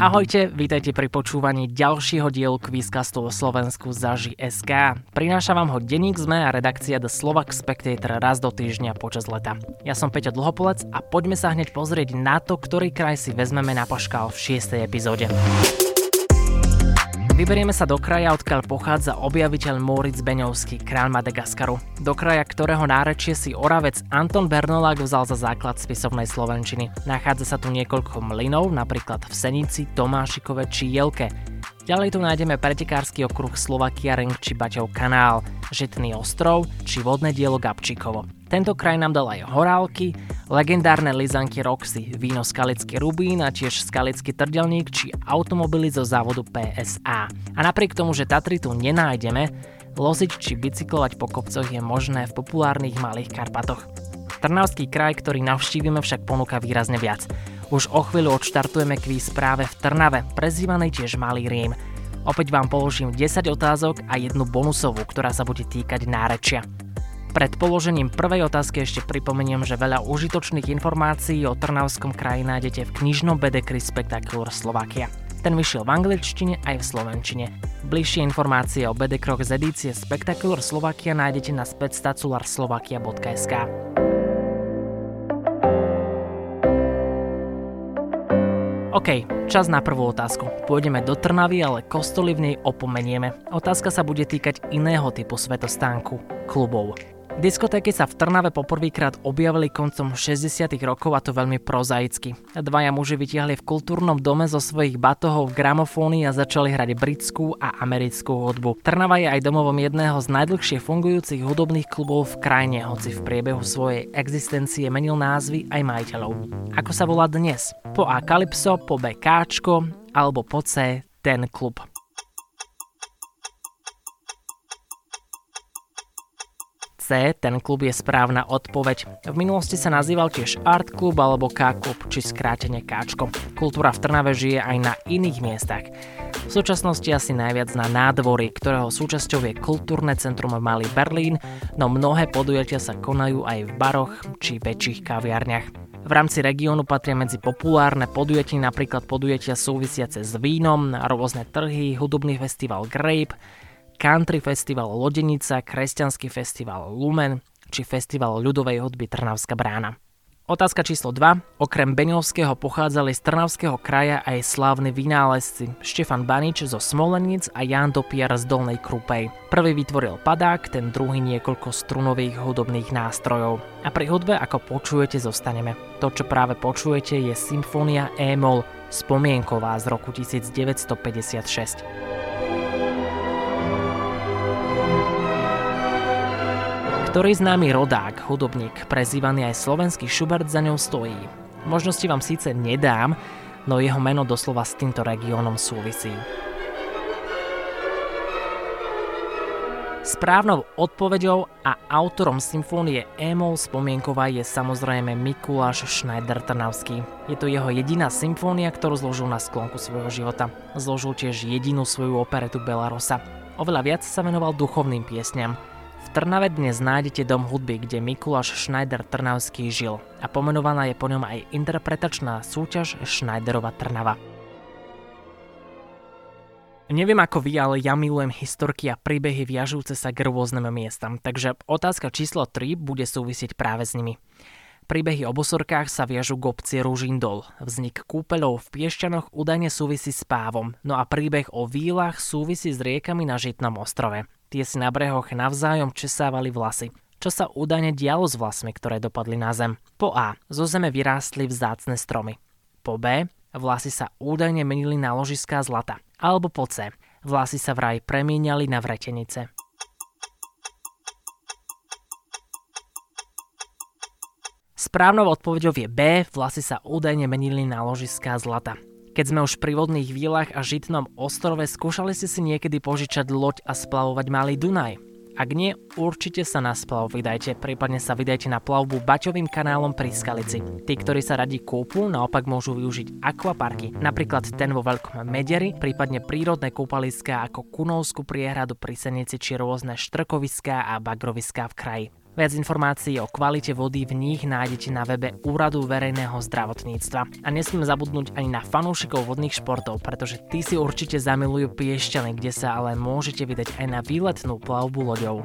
Ahojte, vítajte pri počúvaní ďalšieho dielu Quizcastu o Slovensku Zaži SK. Prináša vám ho denník ZME a redakcia The Slovak Spectator raz do týždňa počas leta. Ja som Peťo Dlhopolec a poďme sa hneď pozrieť na to, ktorý kraj si vezmeme na paškal v 6. epizóde. Vyberieme sa do kraja, odkiaľ pochádza objaviteľ Moritz Beňovský, kráľ Madagaskaru. Do kraja, ktorého nárečie si oravec Anton Bernolák vzal za základ spisovnej slovenčiny. Nachádza sa tu niekoľko mlynov, napríklad v Senici, Tomášikove či Jelke. Ďalej tu nájdeme pretekársky okruh Slovakia Ring či Baťov kanál, Žitný ostrov či vodné dielo Gabčíkovo. Tento kraj nám dal aj horálky, legendárne lizanky Roxy, víno Skalický Rubín a tiež Skalický trdelník či automobily zo závodu PSA. A napriek tomu, že Tatry tu nenájdeme, loziť či bicyklovať po kopcoch je možné v populárnych Malých Karpatoch. Trnavský kraj, ktorý navštívime, však ponúka výrazne viac. Už o chvíľu odštartujeme kvíz práve v Trnave, prezývanej tiež Malý Rím. Opäť vám položím 10 otázok a jednu bonusovú, ktorá sa bude týkať nárečia. Pred položením prvej otázky ešte pripomeniem, že veľa užitočných informácií o Trnavskom kraji nájdete v knižnom bedekri Spectacular Slovakia. Ten vyšiel v angličtine aj v slovenčine. Bližšie informácie o bedekroch z edície Spectacular Slovakia nájdete na spectacularslovakia.sk. OK, čas na prvú otázku. Pôjdeme do Trnavy, ale kostoly v nej opomenieme. Otázka sa bude týkať iného typu svetostánku – klubov. Diskotéky sa v Trnave poprvýkrát objavili koncom 60 rokov a to veľmi prozaicky. Dvaja muži vytiahli v kultúrnom dome zo svojich batohov gramofóny a začali hrať britskú a americkú hudbu. Trnava je aj domovom jedného z najdlhšie fungujúcich hudobných klubov v krajine, hoci v priebehu svojej existencie menil názvy aj majiteľov. Ako sa volá dnes? Po A Calypso, po B Káčko alebo po C ten klub. C, ten klub je správna odpoveď. V minulosti sa nazýval tiež Art Club alebo K-klub, či skrátene Káčko. Kultúra v Trnave žije aj na iných miestach. V súčasnosti asi najviac na nádvorí, ktorého súčasťou je kultúrne centrum Malý Berlín, no mnohé podujatia sa konajú aj v baroch či väčších kaviarniach. V rámci regiónu patria medzi populárne podujatia napríklad podujatia súvisiace s vínom, rôzne trhy, hudobný festival Grape, country festival Lodenica, kresťanský festival Lumen či festival ľudovej hudby Trnavská brána. Otázka číslo 2. Okrem Beňovského pochádzali z Trnavského kraja aj slávni vynálezci Štefan Banič zo Smolenic a Jan Dopier z Dolnej Krupej. Prvý vytvoril padák, ten druhý niekoľko strunových hudobných nástrojov. A pri hudbe, ako počujete, zostaneme. To, čo práve počujete, je Symfónia E-moll, spomienková z roku 1956. Ktorý známy rodák, hudobník, prezývaný aj slovenský Schubert za ňou stojí. Možnosti vám síce nedám, no jeho meno doslova s týmto regiónom súvisí. Správnou odpoveďou a autorom symfónie Emol spomienková je samozrejme Mikuláš Schneider Trnavský. Je to jeho jediná symfónia, ktorú zložil na sklonku svojho života. Zložil tiež jedinú svoju operetu Belarosa. Oveľa viac sa venoval duchovným piesňam. V Trnave dnes nájdete dom hudby, kde Mikuláš Schneider Trnavský žil a pomenovaná je po ňom aj interpretačná súťaž Schneiderova Trnava. Neviem ako vy, ale ja milujem historky a príbehy viažúce sa k rôznym miestam, takže otázka číslo 3 bude súvisieť práve s nimi. Príbehy o bosorkách sa viažu k obci Ružindol. Vznik kúpeľov v Piešťanoch údajne súvisí s pávom, no a príbeh o výlach súvisí s riekami na Žitnom ostrove. Tie si na brehoch navzájom česávali vlasy. Čo sa údajne dialo s vlasmi, ktoré dopadli na zem? Po A. Zo zeme vyrástli vzácne stromy. Po B. Vlasy sa údajne menili na ložiská zlata. Alebo po C. Vlasy sa vraj premieniali na vretenice. Správnou odpoveďou je B, vlasy sa údajne menili na ložiská zlata. Keď sme už pri vodných výlach a žitnom ostrove, skúšali ste si niekedy požičať loď a splavovať malý Dunaj? Ak nie, určite sa na splav vydajte, prípadne sa vydajte na plavbu Baťovým kanálom pri Skalici. Tí, ktorí sa radi kúpu, naopak môžu využiť akvaparky, napríklad ten vo Veľkom Mederi, prípadne prírodné kúpaliská ako Kunovskú priehradu pri Senici či rôzne štrkoviská a bagroviská v kraji. Viac informácií o kvalite vody v nich nájdete na webe Úradu verejného zdravotníctva. A nesmiem zabudnúť ani na fanúšikov vodných športov, pretože tí si určite zamilujú Piešťany, kde sa ale môžete vydať aj na výletnú plavbu loďou.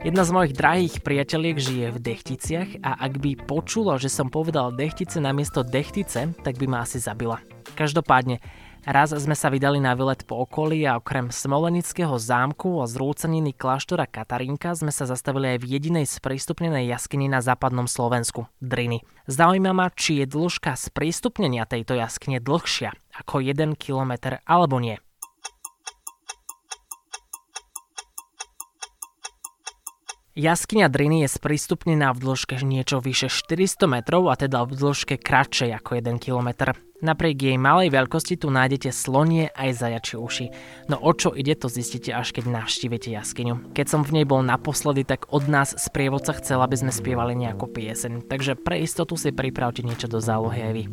Jedna z mojich drahých priateliek žije v Dechticiach a ak by počulo, že som povedal Dechtice namiesto Dechtice, tak by ma asi zabila. Každopádne, Raz sme sa vydali na výlet po okolí a okrem Smolenického zámku a zrúceniny kláštora Katarínka sme sa zastavili aj v jedinej sprístupnenej jaskyni na západnom Slovensku, Driny. Zaujíma ma, či je dĺžka sprístupnenia tejto jaskyne dlhšia ako 1 km alebo nie. Jaskyňa Driny je sprístupnená v dĺžke niečo vyše 400 metrov a teda v dĺžke kratšej ako 1 km. Napriek jej malej veľkosti tu nájdete slonie aj zajačie uši. No o čo ide, to zistíte až keď navštívite jaskyňu. Keď som v nej bol naposledy, tak od nás sprievodca chcel, aby sme spievali nejakú pieseň, takže pre istotu si pripravte niečo do zálohy aj vy.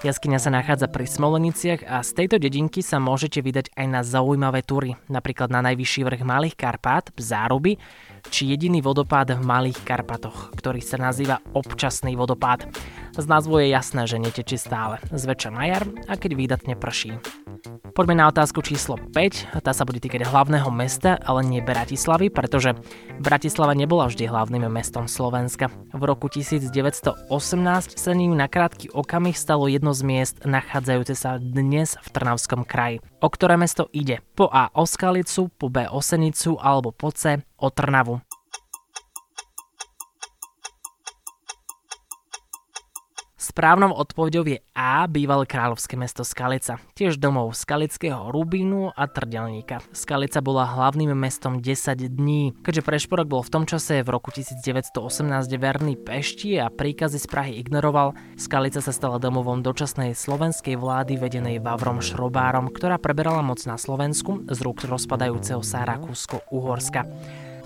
Jaskyňa sa nachádza pri Smoleniciach a z tejto dedinky sa môžete vydať aj na zaujímavé túry, napríklad na najvyšší vrch Malých Karpát, Záruby, či jediný vodopád v Malých Karpatoch, ktorý sa nazýva občasný vodopád. Z názvu je jasné, že netečí stále, zväčša na jar a keď výdatne prší. Poďme na otázku číslo 5, tá sa bude týkať hlavného mesta, ale nie Bratislavy, pretože Bratislava nebola vždy hlavným mestom Slovenska. V roku 1918 sa ním na krátky okamih stalo jedno z miest nachádzajúce sa dnes v Trnavskom kraji. O ktoré mesto ide? Po A o po B o Senicu alebo po C o Trnavu. Správnou odpovedou je A, bývalé kráľovské mesto Skalica, tiež domov Skalického Rubínu a Trdelníka. Skalica bola hlavným mestom 10 dní, keďže Prešporok bol v tom čase v roku 1918 verný Pešti a príkazy z Prahy ignoroval, Skalica sa stala domovom dočasnej slovenskej vlády vedenej Vavrom Šrobárom, ktorá preberala moc na Slovensku z rúk rozpadajúceho sa Rakúsko-Uhorska.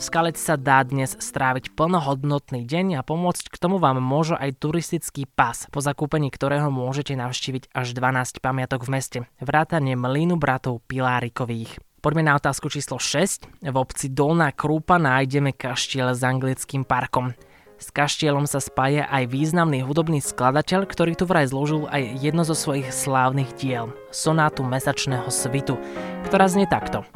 Skalec sa dá dnes stráviť plnohodnotný deň a pomôcť k tomu vám môže aj turistický pas, po zakúpení ktorého môžete navštíviť až 12 pamiatok v meste, vrátane mlínu bratov Pilárikových. Poďme na otázku číslo 6. V obci Dolná Krúpa nájdeme kaštiel s anglickým parkom. S kaštielom sa spája aj významný hudobný skladateľ, ktorý tu vraj zložil aj jedno zo svojich slávnych diel, sonátu mesačného svitu, ktorá znie takto.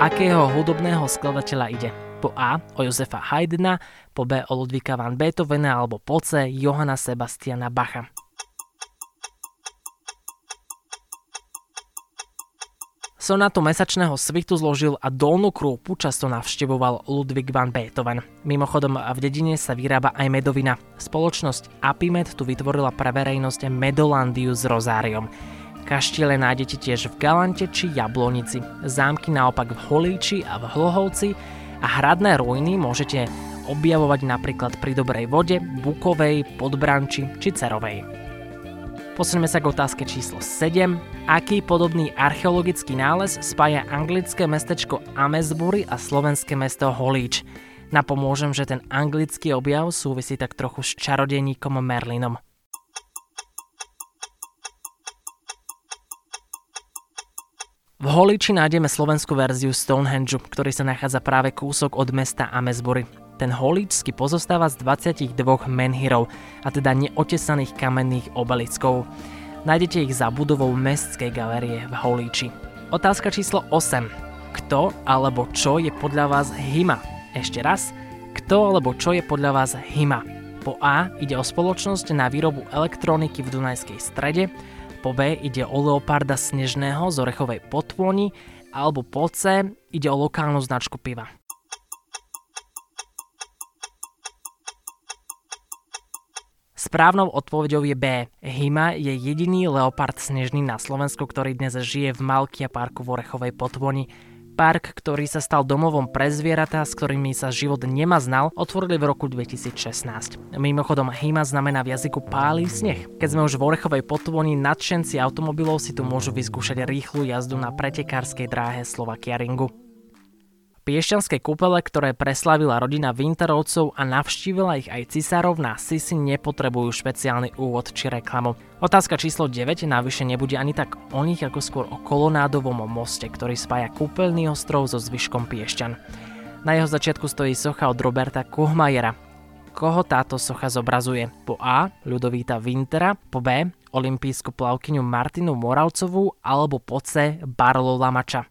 Akého hudobného skladateľa ide. Po A o Josefa Haydna, po B o Ludvíka van Beethovena alebo po C Johana Sebastiana Bacha. Sonátu mesačného svitu zložil a dolnú krúpu často navštevoval Ludwig van Beethoven. Mimochodom v dedine sa vyrába aj medovina. Spoločnosť Apimed tu vytvorila pre verejnosť Medolandiu s rozáriom. Kaštiele nájdete tiež v Galante či Jablonici, zámky naopak v Holíči a v Hlohovci a hradné ruiny môžete objavovať napríklad pri Dobrej vode, Bukovej, Podbranči či Cerovej. Posuneme sa k otázke číslo 7. Aký podobný archeologický nález spája anglické mestečko Amesbury a slovenské mesto Holíč? Napomôžem, že ten anglický objav súvisí tak trochu s čarodejníkom Merlinom. V Holiči nájdeme slovenskú verziu Stonehenge, ktorý sa nachádza práve kúsok od mesta Amesbury. Ten holičský pozostáva z 22 menhirov, a teda neotesaných kamenných obeliskov. Nájdete ich za budovou Mestskej galérie v Holíči. Otázka číslo 8. Kto alebo čo je podľa vás HIMA? Ešte raz. Kto alebo čo je podľa vás HIMA? Po A ide o spoločnosť na výrobu elektroniky v Dunajskej strede, po B ide o leoparda snežného z orechovej potvoni alebo po C ide o lokálnu značku piva. Správnou odpoveďou je B. Hima je jediný leopard snežný na Slovensku, ktorý dnes žije v Malkia parku v Orechovej potvoni park, ktorý sa stal domovom pre zvieratá, s ktorými sa život nemaznal, otvorili v roku 2016. Mimochodom, Hima znamená v jazyku páli sneh. Keď sme už v Orechovej potvoni, nadšenci automobilov si tu môžu vyskúšať rýchlu jazdu na pretekárskej dráhe Slovakia Ringu. Piešťanské kúpele, ktoré preslavila rodina Winterovcov a navštívila ich aj cisárovna Sisi nepotrebujú špeciálny úvod či reklamu. Otázka číslo 9 navyše nebude ani tak o nich ako skôr o kolonádovom moste, ktorý spája kúpeľný ostrov so zvyškom Piešťan. Na jeho začiatku stojí socha od Roberta Kuhmajera. Koho táto socha zobrazuje? Po A. Ľudovíta Wintera, po B. Olympijskú plavkyňu Martinu Moravcovú alebo po C. Barlo Lamača.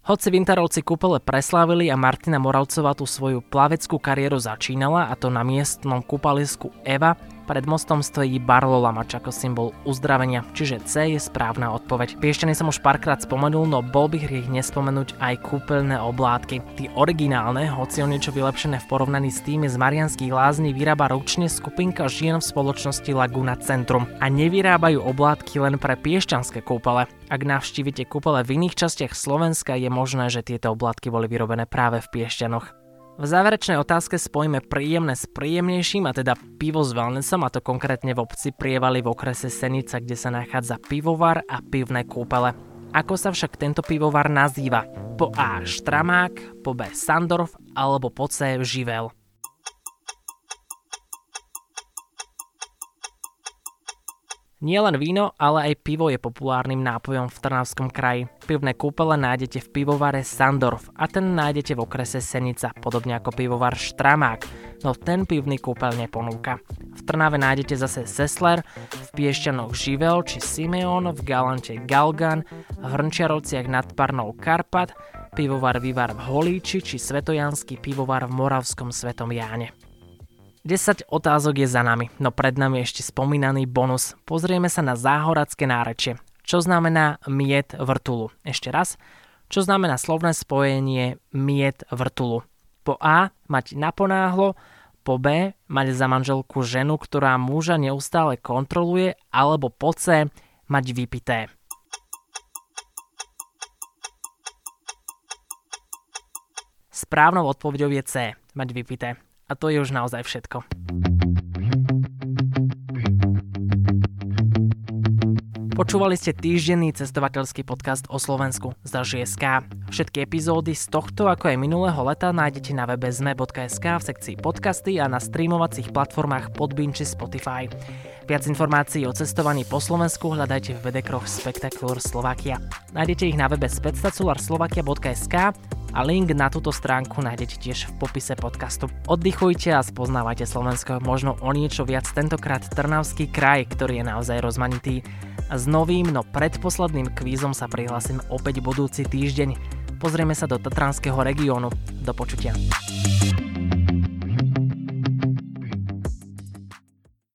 Hoci Vintarovci kúpele preslávili a Martina Moravcová tú svoju plaveckú kariéru začínala, a to na miestnom kúpalisku Eva, pred mostom stojí Barlo Lamač ako symbol uzdravenia, čiže C je správna odpoveď. Piešťany som už párkrát spomenul, no bol by hriech nespomenúť aj kúpeľné oblátky. Tí originálne, hoci o niečo vylepšené v porovnaní s tými z Marianských lázní, vyrába ručne skupinka žien v spoločnosti Laguna Centrum. A nevyrábajú oblátky len pre piešťanské kúpele. Ak navštívite kúpele v iných častiach Slovenska, je možné, že tieto oblátky boli vyrobené práve v Piešťanoch. V záverečnej otázke spojíme príjemné s príjemnejším a teda pivo s wellnessom a to konkrétne v obci Prievali v okrese Senica, kde sa nachádza pivovar a pivné kúpele. Ako sa však tento pivovar nazýva? Po A Štramák, po B Sandorf alebo po C Živel. Nielen víno, ale aj pivo je populárnym nápojom v Trnavskom kraji. Pivné kúpele nájdete v pivovare Sandorf a ten nájdete v okrese Senica, podobne ako pivovar Štramák, no ten pivný kúpel neponúka. V Trnave nájdete zase Sessler, v Piešťanoch Živel či Simeon, v Galante Galgan, v Hrnčiarovciach nad Parnou Karpat, pivovar Vivar v Holíči či Svetojanský pivovar v Moravskom Svetom Jáne. 10 otázok je za nami, no pred nami ešte spomínaný bonus. Pozrieme sa na záhoradské nárečie. Čo znamená miet vrtulu? Ešte raz. Čo znamená slovné spojenie miet vrtulu? Po A mať naponáhlo, po B mať za manželku ženu, ktorá muža neustále kontroluje, alebo po C mať vypité. Správnou odpovedou je C, mať vypité. A to je už naozaj všetko. Počúvali ste týždenný cestovateľský podcast o Slovensku z SK. Všetky epizódy z tohto ako aj minulého leta nájdete na webe zme.sk v sekcii podcasty a na streamovacích platformách Podbean či Spotify. Viac informácií o cestovaní po Slovensku hľadajte v bedekroch Spectacular Slovakia. Nájdete ich na webe spectacularslovakia.sk a link na túto stránku nájdete tiež v popise podcastu. Oddychujte a spoznávajte Slovensko možno o niečo viac, tentokrát Trnavský kraj, ktorý je naozaj rozmanitý. S novým, no predposledným kvízom sa prihlásim opäť budúci týždeň. Pozrieme sa do Tatranského regiónu. Do počutia.